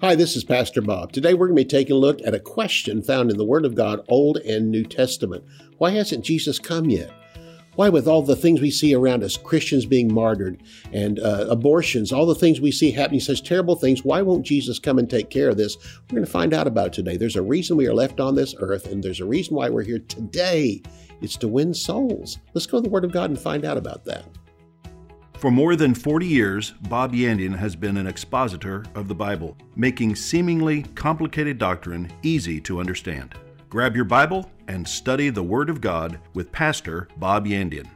Hi, this is Pastor Bob. Today we're going to be taking a look at a question found in the Word of God, Old and New Testament. Why hasn't Jesus come yet? Why, with all the things we see around us, Christians being martyred and uh, abortions, all the things we see happening, such terrible things, why won't Jesus come and take care of this? We're going to find out about today. There's a reason we are left on this earth, and there's a reason why we're here today. It's to win souls. Let's go to the Word of God and find out about that. For more than 40 years, Bob Yandian has been an expositor of the Bible, making seemingly complicated doctrine easy to understand. Grab your Bible and study the Word of God with Pastor Bob Yandian.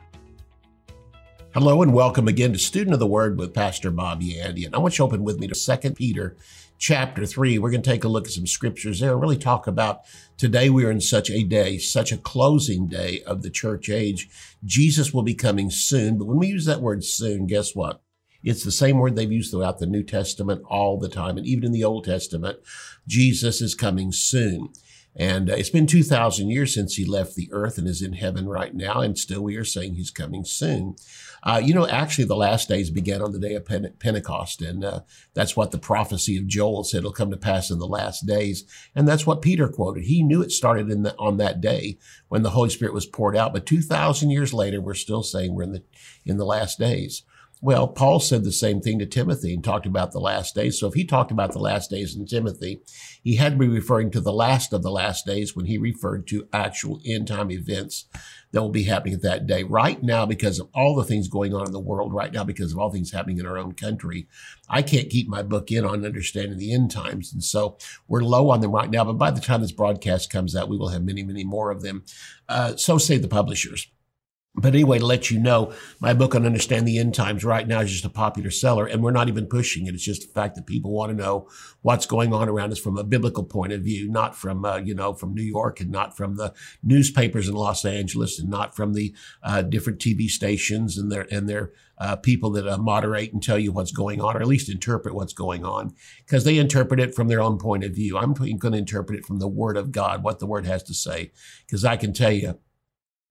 Hello and welcome again to Student of the Word with Pastor Bob Yandian. I want you to open with me to 2 Peter chapter 3. We're going to take a look at some scriptures there really talk about today we are in such a day, such a closing day of the church age. Jesus will be coming soon. But when we use that word soon, guess what? It's the same word they've used throughout the New Testament all the time. And even in the Old Testament, Jesus is coming soon. And uh, it's been 2,000 years since he left the earth and is in heaven right now. And still we are saying he's coming soon. Uh, you know, actually, the last days began on the day of Pente- Pentecost. And uh, that's what the prophecy of Joel said will come to pass in the last days. And that's what Peter quoted. He knew it started in the, on that day when the Holy Spirit was poured out. But 2,000 years later, we're still saying we're in the, in the last days. Well, Paul said the same thing to Timothy and talked about the last days. So if he talked about the last days in Timothy, he had to be referring to the last of the last days when he referred to actual end time events that will be happening at that day. Right now, because of all the things going on in the world right now, because of all things happening in our own country, I can't keep my book in on understanding the end times. And so we're low on them right now. But by the time this broadcast comes out, we will have many, many more of them. Uh, so say the publishers. But anyway, to let you know, my book on Understand the End Times right now is just a popular seller, and we're not even pushing it. It's just the fact that people want to know what's going on around us from a biblical point of view, not from, uh, you know, from New York and not from the newspapers in Los Angeles and not from the uh, different TV stations and their, and their uh, people that uh, moderate and tell you what's going on, or at least interpret what's going on, because they interpret it from their own point of view. I'm going to interpret it from the Word of God, what the Word has to say, because I can tell you,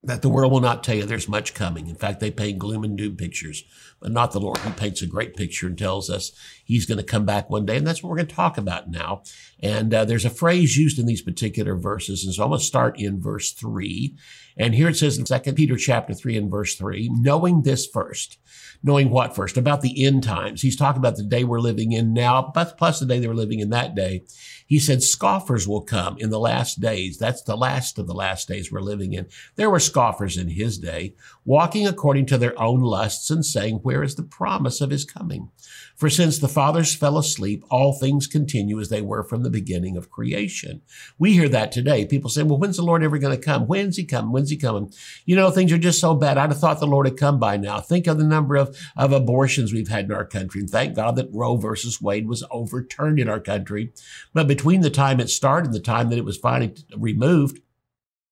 that the world will not tell you there's much coming. In fact, they paint gloom and doom pictures, but not the Lord. He paints a great picture and tells us he's going to come back one day. And that's what we're going to talk about now. And uh, there's a phrase used in these particular verses. And so I'm going to start in verse three. And here it says in second Peter chapter three and verse three, knowing this first, knowing what first about the end times. He's talking about the day we're living in now, plus the day they were living in that day. He said scoffers will come in the last days. That's the last of the last days we're living in. There were scoffers in his day, walking according to their own lusts and saying, where is the promise of his coming? For since the fathers fell asleep, all things continue as they were from the beginning of creation. We hear that today. People say, well, when's the Lord ever going to come? When's he coming? When's he coming? You know, things are just so bad. I'd have thought the Lord had come by now. Think of the number of, of abortions we've had in our country. And thank God that Roe versus Wade was overturned in our country. But between the time it started and the time that it was finally removed,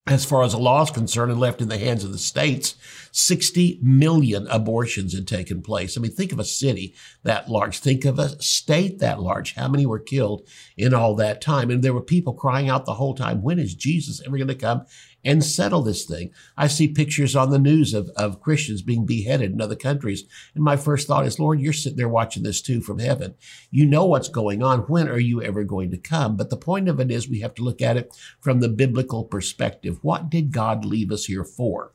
as far as the law is concerned and left in the hands of the states, 60 million abortions had taken place. I mean, think of a city that large. Think of a state that large. How many were killed in all that time? And there were people crying out the whole time, when is Jesus ever going to come and settle this thing. I see pictures on the news of, of Christians being beheaded in other countries. And my first thought is, Lord, you're sitting there watching this too from heaven. You know what's going on. When are you ever going to come? But the point of it is we have to look at it from the biblical perspective. What did God leave us here for?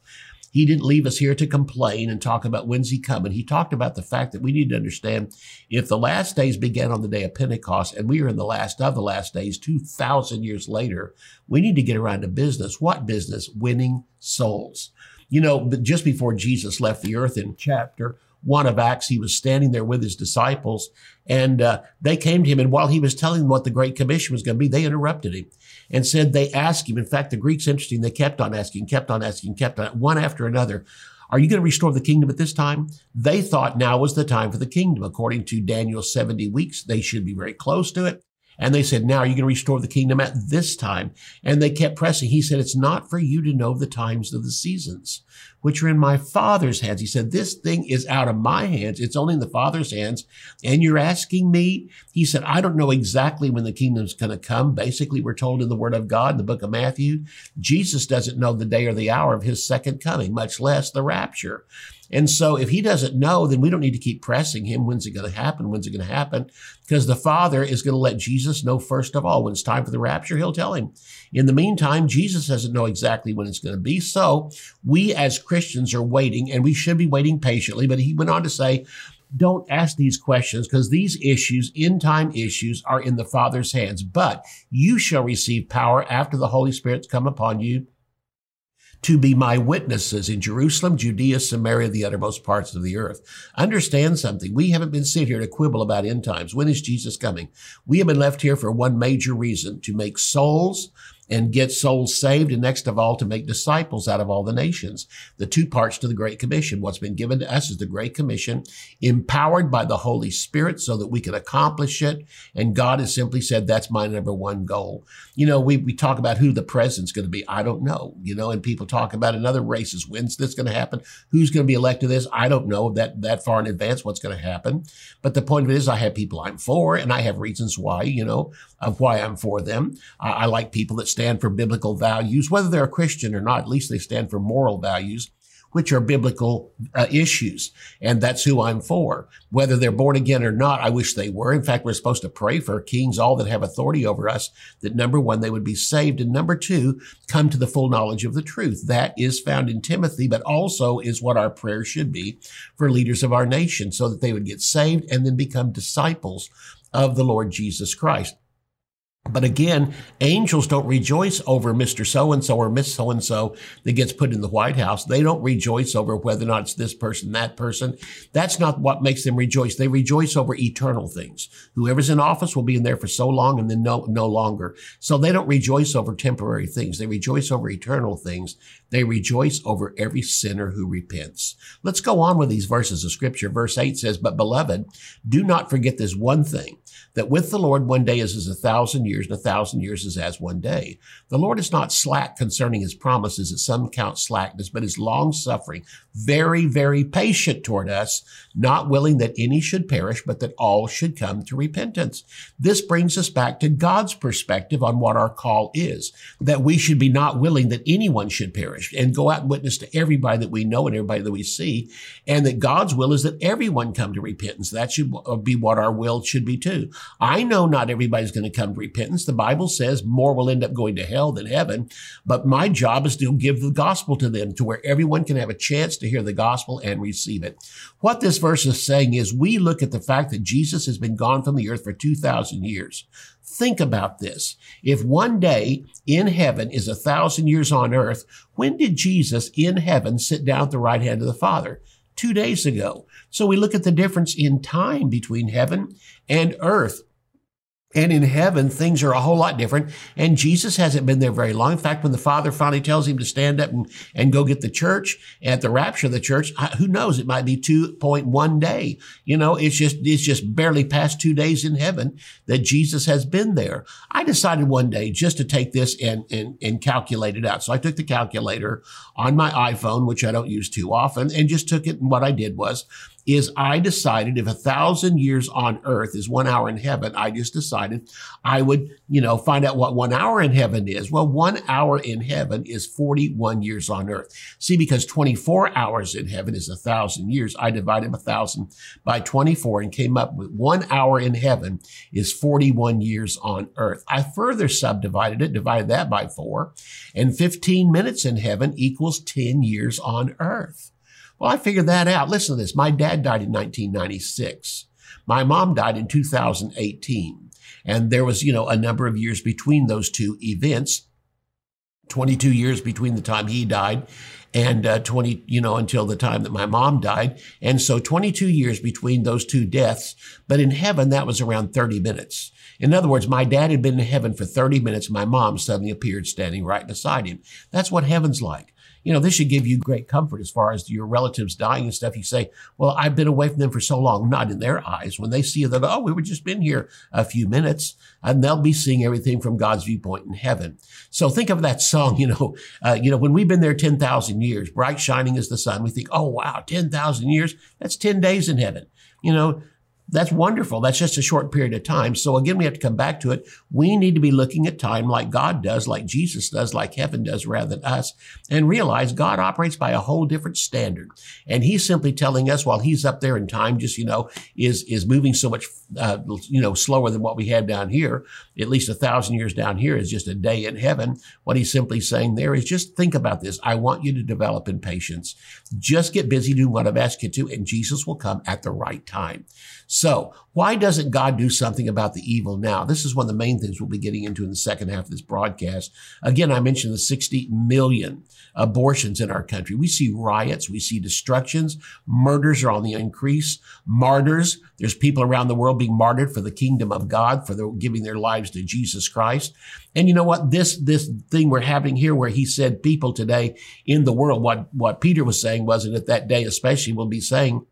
He didn't leave us here to complain and talk about when's he coming. He talked about the fact that we need to understand if the last days began on the day of Pentecost and we are in the last of the last days, 2,000 years later, we need to get around to business. What business? Winning souls. You know, just before Jesus left the earth in chapter one of Acts, he was standing there with his disciples and uh, they came to him. And while he was telling them what the Great Commission was going to be, they interrupted him and said they asked him. In fact, the Greek's interesting. They kept on asking, kept on asking, kept on, one after another. Are you going to restore the kingdom at this time? They thought now was the time for the kingdom. According to Daniel's 70 weeks, they should be very close to it. And they said, now are you going to restore the kingdom at this time? And they kept pressing. He said, it's not for you to know the times of the seasons which are in my Father's hands. He said, this thing is out of my hands. It's only in the Father's hands. And you're asking me? He said, I don't know exactly when the kingdom's going to come. Basically, we're told in the word of God in the book of Matthew, Jesus doesn't know the day or the hour of his second coming, much less the rapture. And so if he doesn't know, then we don't need to keep pressing him. When's it going to happen? When's it going to happen? Because the Father is going to let Jesus know first of all. When it's time for the rapture, he'll tell him. In the meantime, Jesus doesn't know exactly when it's going to be. So we as Christians are waiting and we should be waiting patiently. But he went on to say, don't ask these questions because these issues, end time issues, are in the Father's hands. But you shall receive power after the Holy Spirit's come upon you to be my witnesses in Jerusalem, Judea, Samaria, the uttermost parts of the earth. Understand something. We haven't been sitting here to quibble about end times. When is Jesus coming? We have been left here for one major reason, to make souls and get souls saved, and next of all, to make disciples out of all the nations. The two parts to the Great Commission. What's been given to us is the Great Commission, empowered by the Holy Spirit so that we can accomplish it. And God has simply said, that's my number one goal. You know, we, we talk about who the president's going to be. I don't know, you know, and people talk about in other races. When's this going to happen? Who's going to be elected this? I don't know that, that far in advance what's going to happen. But the point of it is I have people I'm for and I have reasons why, you know, of why I'm for them. I, I like people that stand for biblical values, whether they're a Christian or not, at least they stand for moral values, which are biblical uh, issues. And that's who I'm for. Whether they're born again or not, I wish they were. In fact, we're supposed to pray for kings, all that have authority over us, that number one, they would be saved. And number two, come to the full knowledge of the truth. That is found in Timothy, but also is what our prayer should be for leaders of our nation so that they would get saved and then become disciples of the Lord Jesus Christ. But again, angels don't rejoice over Mr. So and so or Miss So and so that gets put in the White House. They don't rejoice over whether or not it's this person, that person. That's not what makes them rejoice. They rejoice over eternal things. Whoever's in office will be in there for so long and then no, no longer. So they don't rejoice over temporary things. They rejoice over eternal things. They rejoice over every sinner who repents. Let's go on with these verses of scripture. Verse 8 says, But beloved, do not forget this one thing that with the Lord one day is as a thousand years, and a thousand years is as one day. The Lord is not slack concerning his promises, as some count slackness, but is long suffering, very, very patient toward us, not willing that any should perish, but that all should come to repentance. This brings us back to God's perspective on what our call is, that we should be not willing that anyone should perish and go out and witness to everybody that we know and everybody that we see, and that God's will is that everyone come to repentance. That should be what our will should be too. I know not everybody's going to come to repentance. The Bible says more will end up going to hell than heaven, but my job is to give the gospel to them to where everyone can have a chance to hear the gospel and receive it. What this verse is saying is we look at the fact that Jesus has been gone from the earth for 2,000 years. Think about this. If one day in heaven is a thousand years on earth, when did Jesus in heaven sit down at the right hand of the Father? Two days ago. So we look at the difference in time between heaven and earth. And in heaven, things are a whole lot different. And Jesus hasn't been there very long. In fact, when the Father finally tells him to stand up and, and go get the church at the rapture of the church, who knows? It might be 2.1 day. You know, it's just, it's just barely past two days in heaven that Jesus has been there. I decided one day just to take this and, and, and calculate it out. So I took the calculator on my iPhone, which I don't use too often, and just took it. And what I did was is I decided if a thousand years on earth is one hour in heaven, I just decided I would, you know, find out what one hour in heaven is. Well, one hour in heaven is 41 years on earth. See, because 24 hours in heaven is a thousand years, I divided a thousand by 24 and came up with one hour in heaven is 41 years on earth. I further subdivided it, divided that by four, and 15 minutes in heaven equals 10 years on earth. Well, I figured that out. Listen to this. My dad died in 1996. My mom died in 2018. And there was, you know, a number of years between those two events. 22 years between the time he died and uh, 20, you know, until the time that my mom died. And so 22 years between those two deaths. But in heaven, that was around 30 minutes. In other words, my dad had been in heaven for 30 minutes. My mom suddenly appeared standing right beside him. That's what heaven's like. You know, this should give you great comfort as far as your relatives dying and stuff. You say, well, I've been away from them for so long. Not in their eyes. When they see that, oh, we were just been here a few minutes and they'll be seeing everything from God's viewpoint in heaven. So think of that song, you know, uh, you know, when we've been there 10,000 years, bright shining as the sun, we think, oh, wow, 10,000 years. That's 10 days in heaven. You know, that's wonderful. That's just a short period of time. So again, we have to come back to it. We need to be looking at time like God does, like Jesus does, like heaven does rather than us and realize God operates by a whole different standard. And he's simply telling us while he's up there in time, just, you know, is, is moving so much, uh, you know, slower than what we have down here, at least a thousand years down here is just a day in heaven. What he's simply saying there is just think about this. I want you to develop in patience. Just get busy doing what I've asked you to and Jesus will come at the right time. So why doesn't God do something about the evil now? This is one of the main things we'll be getting into in the second half of this broadcast. Again, I mentioned the 60 million abortions in our country. We see riots. We see destructions. Murders are on the increase. Martyrs. There's people around the world being martyred for the kingdom of God, for giving their lives to Jesus Christ. And you know what? This, this thing we're having here where he said people today in the world, what, what Peter was saying was, and at that day especially will be saying,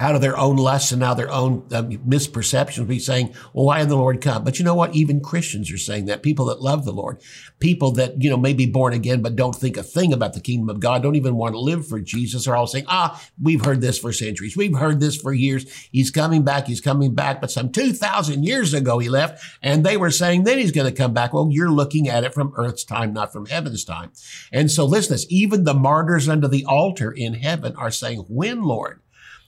out of their own lusts and now their own uh, misperceptions be saying, well, why did the Lord come? But you know what? Even Christians are saying that. People that love the Lord, people that, you know, may be born again, but don't think a thing about the kingdom of God, don't even want to live for Jesus are all saying, ah, we've heard this for centuries. We've heard this for years. He's coming back. He's coming back. But some 2000 years ago, he left and they were saying then he's going to come back. Well, you're looking at it from earth's time, not from heaven's time. And so listen, this, even the martyrs under the altar in heaven are saying, when Lord?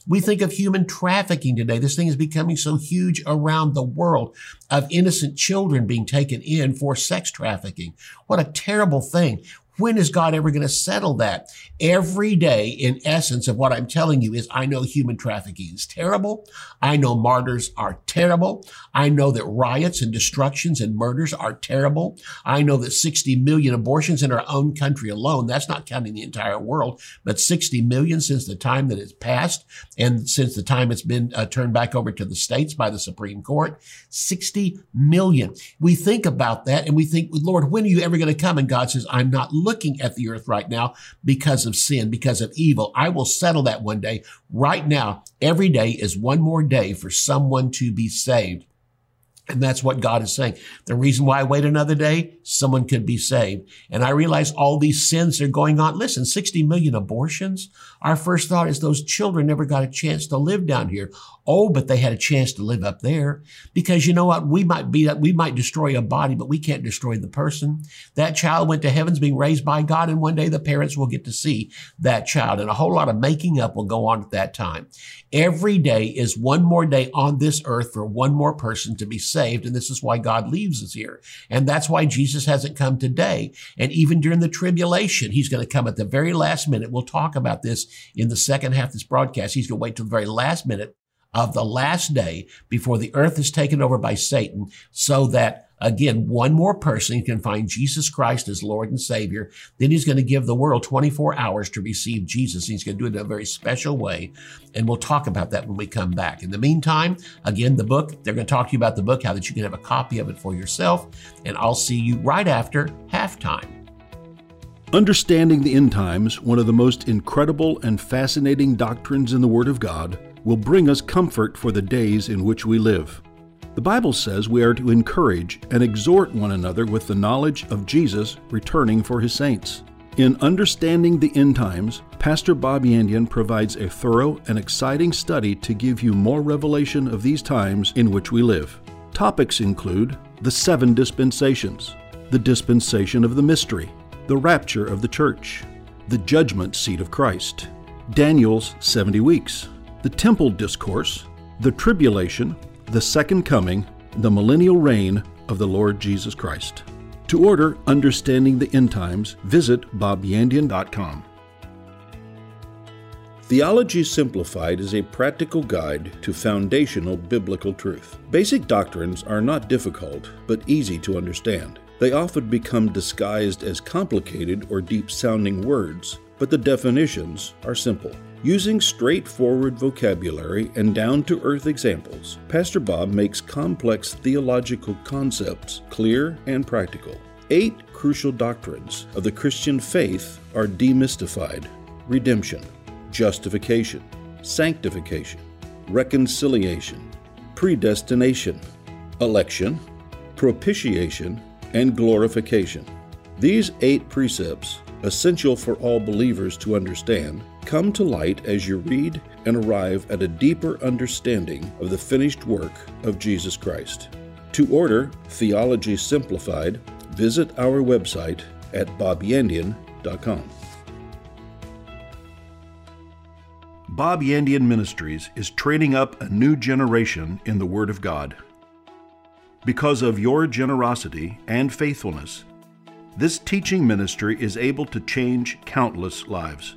We think of human trafficking today. This thing is becoming so huge around the world of innocent children being taken in for sex trafficking. What a terrible thing. When is God ever going to settle that? Every day, in essence of what I'm telling you is I know human trafficking is terrible. I know martyrs are terrible. I know that riots and destructions and murders are terrible. I know that 60 million abortions in our own country alone, that's not counting the entire world, but 60 million since the time that it's passed and since the time it's been uh, turned back over to the states by the Supreme Court, 60 million. We think about that and we think, Lord, when are you ever going to come? And God says, I'm not looking at the earth right now because of sin, because of evil. I will settle that one day. Right now, every day is one more day for someone to be saved. And that's what God is saying. The reason why I wait another day, someone could be saved. And I realize all these sins are going on. Listen, 60 million abortions. Our first thought is those children never got a chance to live down here. Oh, but they had a chance to live up there because you know what? We might be, that we might destroy a body, but we can't destroy the person. That child went to heavens being raised by God. And one day the parents will get to see that child and a whole lot of making up will go on at that time. Every day is one more day on this earth for one more person to be saved. And this is why God leaves us here. And that's why Jesus hasn't come today. And even during the tribulation, he's going to come at the very last minute. We'll talk about this in the second half of this broadcast. He's going to wait till the very last minute of the last day before the earth is taken over by Satan so that again, one more person can find Jesus Christ as Lord and Savior. Then he's going to give the world 24 hours to receive Jesus. He's going to do it in a very special way. And we'll talk about that when we come back. In the meantime, again, the book, they're going to talk to you about the book, how that you can have a copy of it for yourself. And I'll see you right after halftime. Understanding the end times, one of the most incredible and fascinating doctrines in the Word of God, will bring us comfort for the days in which we live. The Bible says we are to encourage and exhort one another with the knowledge of Jesus returning for his saints. In Understanding the End Times, Pastor Bob Yandian provides a thorough and exciting study to give you more revelation of these times in which we live. Topics include the seven dispensations, the dispensation of the mystery, the rapture of the church, the judgment seat of Christ, Daniel's 70 weeks, the temple discourse, the tribulation, the second coming, the millennial reign of the Lord Jesus Christ. To order Understanding the End Times, visit bobyandian.com. Theology Simplified is a practical guide to foundational biblical truth. Basic doctrines are not difficult, but easy to understand. They often become disguised as complicated or deep sounding words, but the definitions are simple. Using straightforward vocabulary and down to earth examples, Pastor Bob makes complex theological concepts clear and practical. Eight crucial doctrines of the Christian faith are demystified redemption, justification, sanctification, reconciliation, predestination, election, propitiation, and glorification. These eight precepts, essential for all believers to understand, come to light as you read and arrive at a deeper understanding of the finished work of Jesus Christ. To order Theology Simplified, visit our website at bobyandian.com. Bob Yandian Ministries is training up a new generation in the Word of God. Because of your generosity and faithfulness, this teaching ministry is able to change countless lives.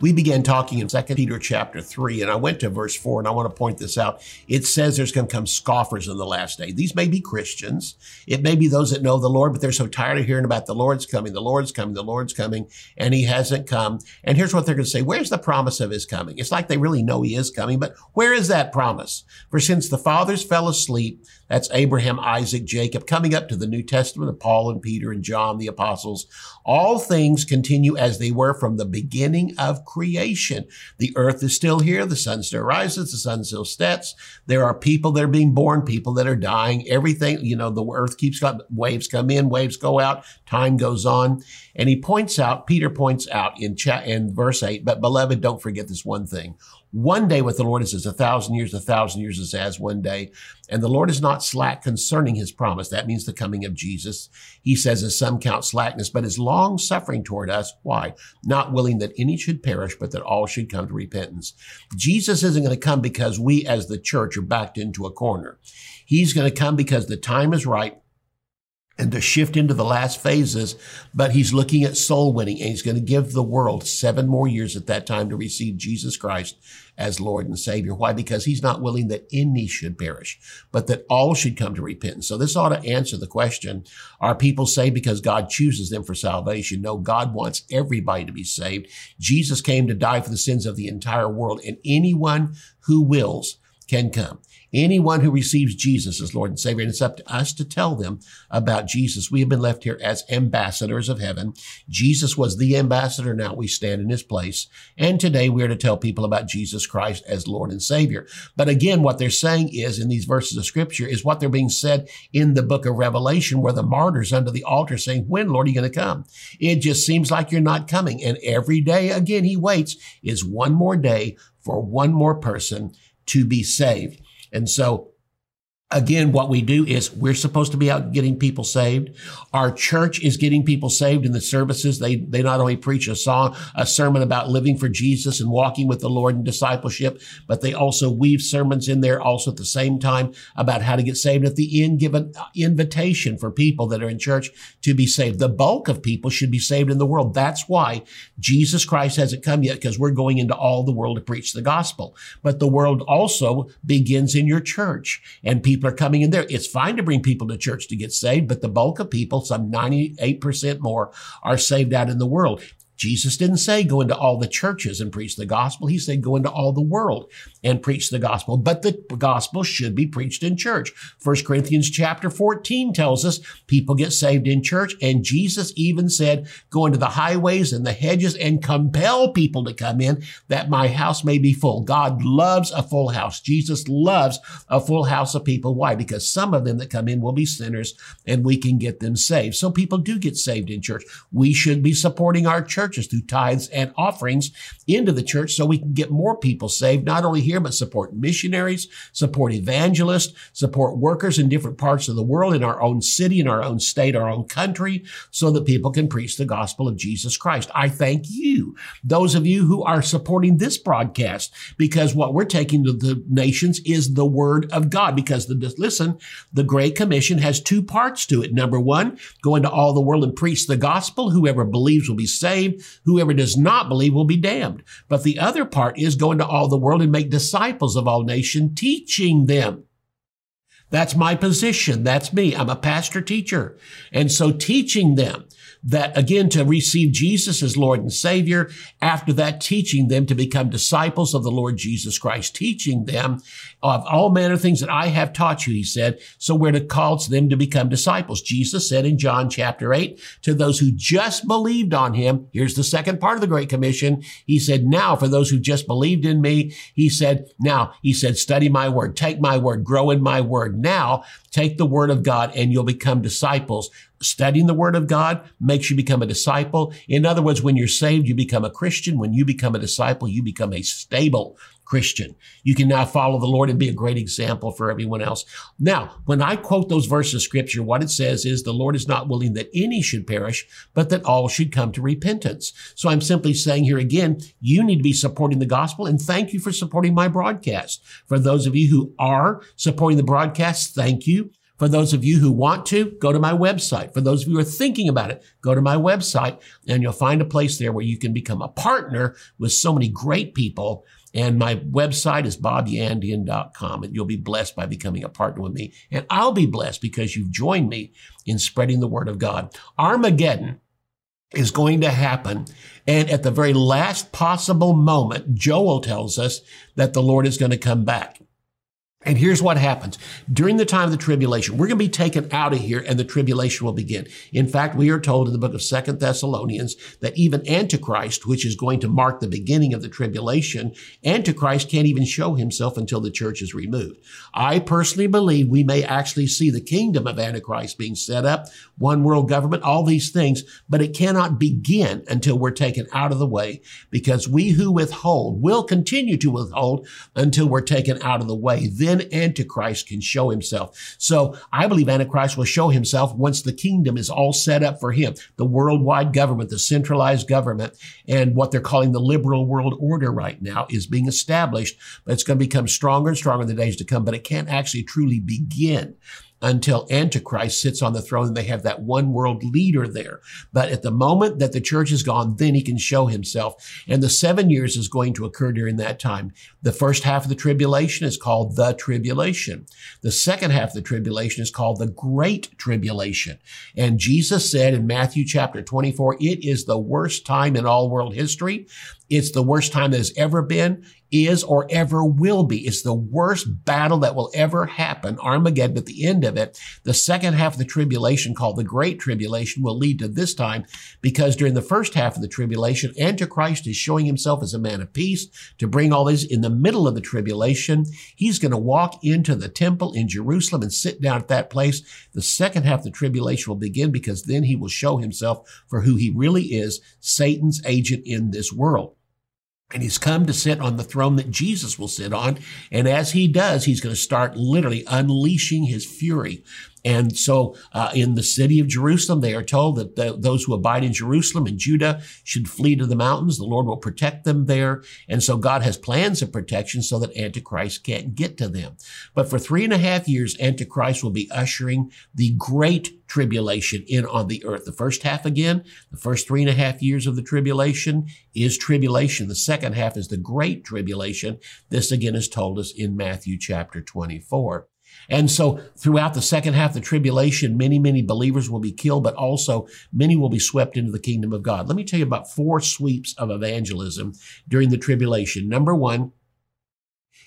we began talking in 2 Peter chapter 3, and I went to verse 4, and I want to point this out. It says there's going to come scoffers in the last day. These may be Christians. It may be those that know the Lord, but they're so tired of hearing about the Lord's coming, the Lord's coming, the Lord's coming, and he hasn't come. And here's what they're going to say. Where's the promise of his coming? It's like they really know he is coming, but where is that promise? For since the fathers fell asleep, that's Abraham, Isaac, Jacob, coming up to the New Testament of Paul and Peter and John, the apostles. All things continue as they were from the beginning of creation. The earth is still here. The sun still rises. The sun still sets. There are people that are being born, people that are dying. Everything, you know, the earth keeps got waves come in, waves go out. Time goes on. And he points out, Peter points out in chat in verse eight, but beloved, don't forget this one thing. One day with the Lord is as a thousand years, a thousand years is as one day. And the Lord is not slack concerning his promise. That means the coming of Jesus. He says, as some count slackness, but is long suffering toward us. Why? Not willing that any should perish, but that all should come to repentance. Jesus isn't going to come because we as the church are backed into a corner. He's going to come because the time is right and to shift into the last phases, but he's looking at soul winning and he's going to give the world seven more years at that time to receive Jesus Christ as Lord and Savior. Why? Because he's not willing that any should perish, but that all should come to repentance. So this ought to answer the question, are people saved because God chooses them for salvation? No, God wants everybody to be saved. Jesus came to die for the sins of the entire world and anyone who wills can come. Anyone who receives Jesus as Lord and Savior, and it's up to us to tell them about Jesus. We have been left here as ambassadors of heaven. Jesus was the ambassador. Now we stand in his place. And today we are to tell people about Jesus Christ as Lord and Savior. But again, what they're saying is in these verses of scripture is what they're being said in the book of Revelation, where the martyrs under the altar saying, when, Lord, are you going to come? It just seems like you're not coming. And every day again, he waits is one more day for one more person to be saved. And so Again, what we do is we're supposed to be out getting people saved. Our church is getting people saved in the services. They, they not only preach a song, a sermon about living for Jesus and walking with the Lord in discipleship, but they also weave sermons in there also at the same time about how to get saved. At the end, give an invitation for people that are in church to be saved. The bulk of people should be saved in the world. That's why Jesus Christ hasn't come yet because we're going into all the world to preach the gospel. But the world also begins in your church and people people are coming in there. It's fine to bring people to church to get saved, but the bulk of people, some 98% more, are saved out in the world. Jesus didn't say go into all the churches and preach the gospel. He said go into all the world and preach the gospel. But the gospel should be preached in church. 1 Corinthians chapter 14 tells us people get saved in church. And Jesus even said, go into the highways and the hedges and compel people to come in that my house may be full. God loves a full house. Jesus loves a full house of people. Why? Because some of them that come in will be sinners and we can get them saved. So people do get saved in church. We should be supporting our church churches through tithes and offerings into the church so we can get more people saved, not only here, but support missionaries, support evangelists, support workers in different parts of the world, in our own city, in our own state, our own country, so that people can preach the gospel of Jesus Christ. I thank you, those of you who are supporting this broadcast, because what we're taking to the nations is the word of God. Because the, listen, the Great Commission has two parts to it. Number one, go into all the world and preach the gospel. Whoever believes will be saved Whoever does not believe will be damned. But the other part is go into all the world and make disciples of all nations, teaching them. That's my position. That's me. I'm a pastor teacher. And so teaching them that again to receive Jesus as Lord and Savior. After that, teaching them to become disciples of the Lord Jesus Christ, teaching them of all manner of things that I have taught you, he said. So we're to call them to become disciples. Jesus said in John chapter 8 to those who just believed on him, here's the second part of the Great Commission. He said, now for those who just believed in me, he said, now, he said, study my word, take my word, grow in my word. Now, take the word of God and you'll become disciples Studying the word of God makes you become a disciple. In other words, when you're saved, you become a Christian. When you become a disciple, you become a stable Christian. You can now follow the Lord and be a great example for everyone else. Now, when I quote those verses of scripture, what it says is the Lord is not willing that any should perish, but that all should come to repentance. So I'm simply saying here again, you need to be supporting the gospel and thank you for supporting my broadcast. For those of you who are supporting the broadcast, thank you. For those of you who want to, go to my website. For those of you who are thinking about it, go to my website and you'll find a place there where you can become a partner with so many great people. And my website is bobyandian.com and you'll be blessed by becoming a partner with me. And I'll be blessed because you've joined me in spreading the word of God. Armageddon is going to happen. And at the very last possible moment, Joel tells us that the Lord is going to come back. And here's what happens. During the time of the tribulation, we're going to be taken out of here and the tribulation will begin. In fact, we are told in the book of Second Thessalonians that even Antichrist, which is going to mark the beginning of the tribulation, Antichrist can't even show himself until the church is removed. I personally believe we may actually see the kingdom of Antichrist being set up, one world government, all these things, but it cannot begin until we're taken out of the way because we who withhold will continue to withhold until we're taken out of the way. Then Antichrist can show himself. So I believe Antichrist will show himself once the kingdom is all set up for him. The worldwide government, the centralized government, and what they're calling the liberal world order right now is being established, but it's going to become stronger and stronger in the days to come, but it can't actually truly begin until Antichrist sits on the throne and they have that one world leader there. But at the moment that the church is gone, then he can show himself. And the seven years is going to occur during that time. The first half of the tribulation is called the tribulation. The second half of the tribulation is called the great tribulation. And Jesus said in Matthew chapter 24, it is the worst time in all world history. It's the worst time that has ever been, is, or ever will be. It's the worst battle that will ever happen. Armageddon at the end of it. The second half of the tribulation called the Great Tribulation will lead to this time because during the first half of the tribulation, Antichrist is showing himself as a man of peace to bring all this in the middle of the tribulation. He's going to walk into the temple in Jerusalem and sit down at that place. The second half of the tribulation will begin because then he will show himself for who he really is, Satan's agent in this world. And he's come to sit on the throne that Jesus will sit on. And as he does, he's going to start literally unleashing his fury and so, uh, in the city of Jerusalem, they are told that the, those who abide in Jerusalem and Judah should flee to the mountains. The Lord will protect them there. And so God has plans of protection so that Antichrist can't get to them. But for three and a half years, Antichrist will be ushering the great tribulation in on the earth. The first half again, the first three and a half years of the tribulation is tribulation. The second half is the great tribulation. This again is told us in Matthew chapter 24. And so throughout the second half of the tribulation, many, many believers will be killed, but also many will be swept into the kingdom of God. Let me tell you about four sweeps of evangelism during the tribulation. Number one,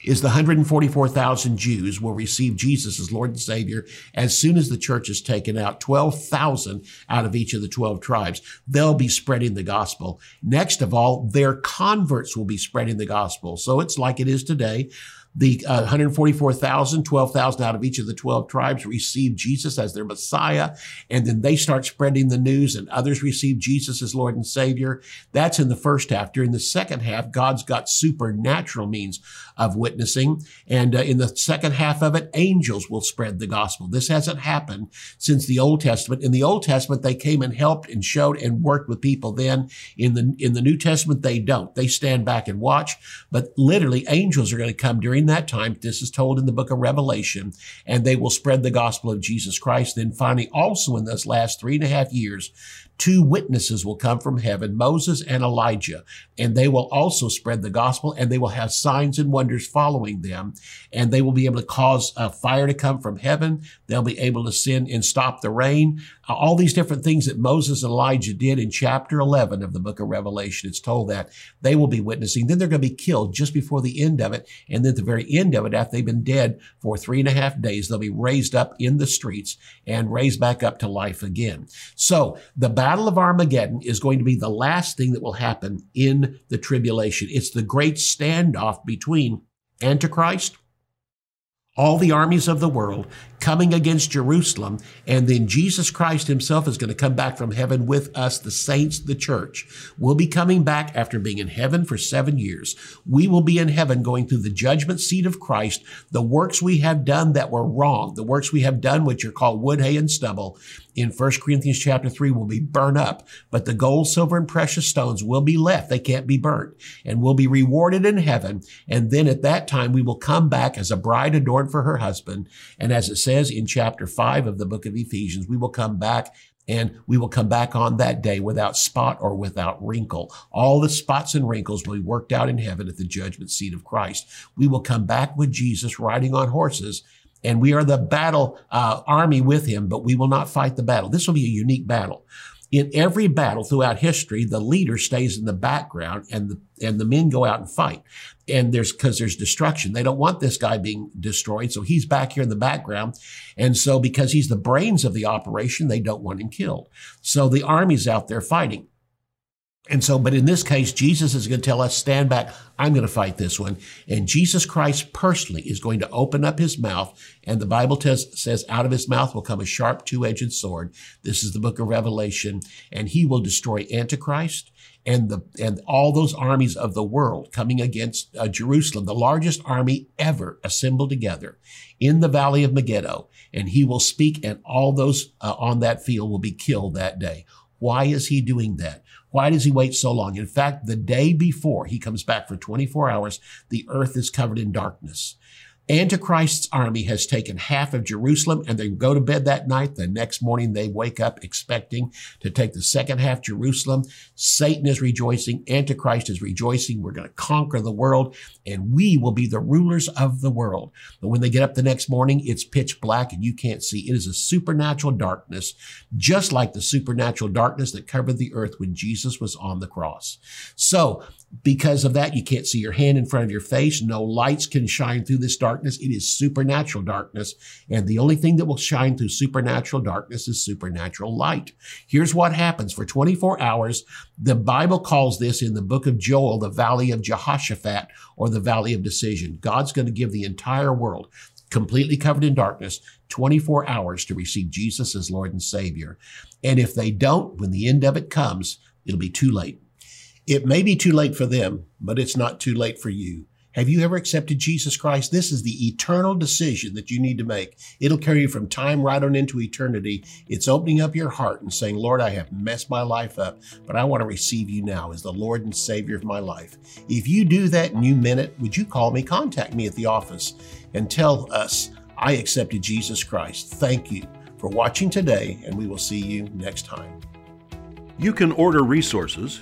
is the 144,000 Jews will receive Jesus as Lord and Savior as soon as the church is taken out, 12,000 out of each of the 12 tribes. They'll be spreading the gospel. Next of all, their converts will be spreading the gospel. So it's like it is today the uh, 144,000, 12,000 out of each of the 12 tribes receive Jesus as their Messiah. And then they start spreading the news and others receive Jesus as Lord and Savior. That's in the first half. During the second half, God's got supernatural means of witnessing. And uh, in the second half of it, angels will spread the gospel. This hasn't happened since the Old Testament. In the Old Testament, they came and helped and showed and worked with people then. In the, in the New Testament, they don't. They stand back and watch. But literally, angels are going to come during during that time, this is told in the book of Revelation, and they will spread the gospel of Jesus Christ. Then finally, also in those last three and a half years, two witnesses will come from heaven, Moses and Elijah, and they will also spread the gospel and they will have signs and wonders following them. And they will be able to cause a fire to come from heaven. They'll be able to send and stop the rain. Uh, all these different things that Moses and Elijah did in chapter 11 of the book of Revelation. It's told that they will be witnessing. Then they're going to be killed just before the end of it. And then at the very end of it, after they've been dead for three and a half days, they'll be raised up in the streets and raised back up to life again. So the battle of Armageddon is going to be the last thing that will happen in the tribulation. It's the great standoff between Antichrist all the armies of the world coming against Jerusalem. And then Jesus Christ himself is going to come back from heaven with us, the saints, the church. We'll be coming back after being in heaven for seven years. We will be in heaven going through the judgment seat of Christ, the works we have done that were wrong, the works we have done, which are called wood, hay, and stubble in 1 Corinthians chapter 3 will be burned up, but the gold, silver, and precious stones will be left. They can't be burnt and will be rewarded in heaven. And then at that time, we will come back as a bride adorned for her husband. And as it says in chapter 5 of the book of Ephesians, we will come back and we will come back on that day without spot or without wrinkle. All the spots and wrinkles will be worked out in heaven at the judgment seat of Christ. We will come back with Jesus riding on horses and we are the battle uh, army with him, but we will not fight the battle. This will be a unique battle. In every battle throughout history, the leader stays in the background and the, and the men go out and fight. And there's, cause there's destruction. They don't want this guy being destroyed. So he's back here in the background. And so because he's the brains of the operation, they don't want him killed. So the army's out there fighting. And so, but in this case, Jesus is going to tell us, stand back. I'm going to fight this one. And Jesus Christ personally is going to open up his mouth. And the Bible says out of his mouth will come a sharp two-edged sword. This is the book of Revelation. And he will destroy Antichrist and the, and all those armies of the world coming against uh, Jerusalem, the largest army ever assembled together in the valley of Megiddo. And he will speak and all those uh, on that field will be killed that day. Why is he doing that? Why does he wait so long? In fact, the day before he comes back for 24 hours, the earth is covered in darkness. Antichrist's army has taken half of Jerusalem and they go to bed that night. The next morning they wake up expecting to take the second half Jerusalem. Satan is rejoicing. Antichrist is rejoicing. We're going to conquer the world and we will be the rulers of the world. But when they get up the next morning, it's pitch black and you can't see. It is a supernatural darkness, just like the supernatural darkness that covered the earth when Jesus was on the cross. So because of that, you can't see your hand in front of your face. No lights can shine through this darkness. It is supernatural darkness. And the only thing that will shine through supernatural darkness is supernatural light. Here's what happens for 24 hours. The Bible calls this in the book of Joel, the valley of Jehoshaphat or the valley of decision. God's going to give the entire world completely covered in darkness, 24 hours to receive Jesus as Lord and Savior. And if they don't, when the end of it comes, it'll be too late. It may be too late for them, but it's not too late for you. Have you ever accepted Jesus Christ? This is the eternal decision that you need to make. It'll carry you from time right on into eternity. It's opening up your heart and saying, Lord, I have messed my life up, but I want to receive you now as the Lord and Savior of my life. If you do that and you meant it, would you call me? Contact me at the office and tell us, I accepted Jesus Christ. Thank you for watching today, and we will see you next time. You can order resources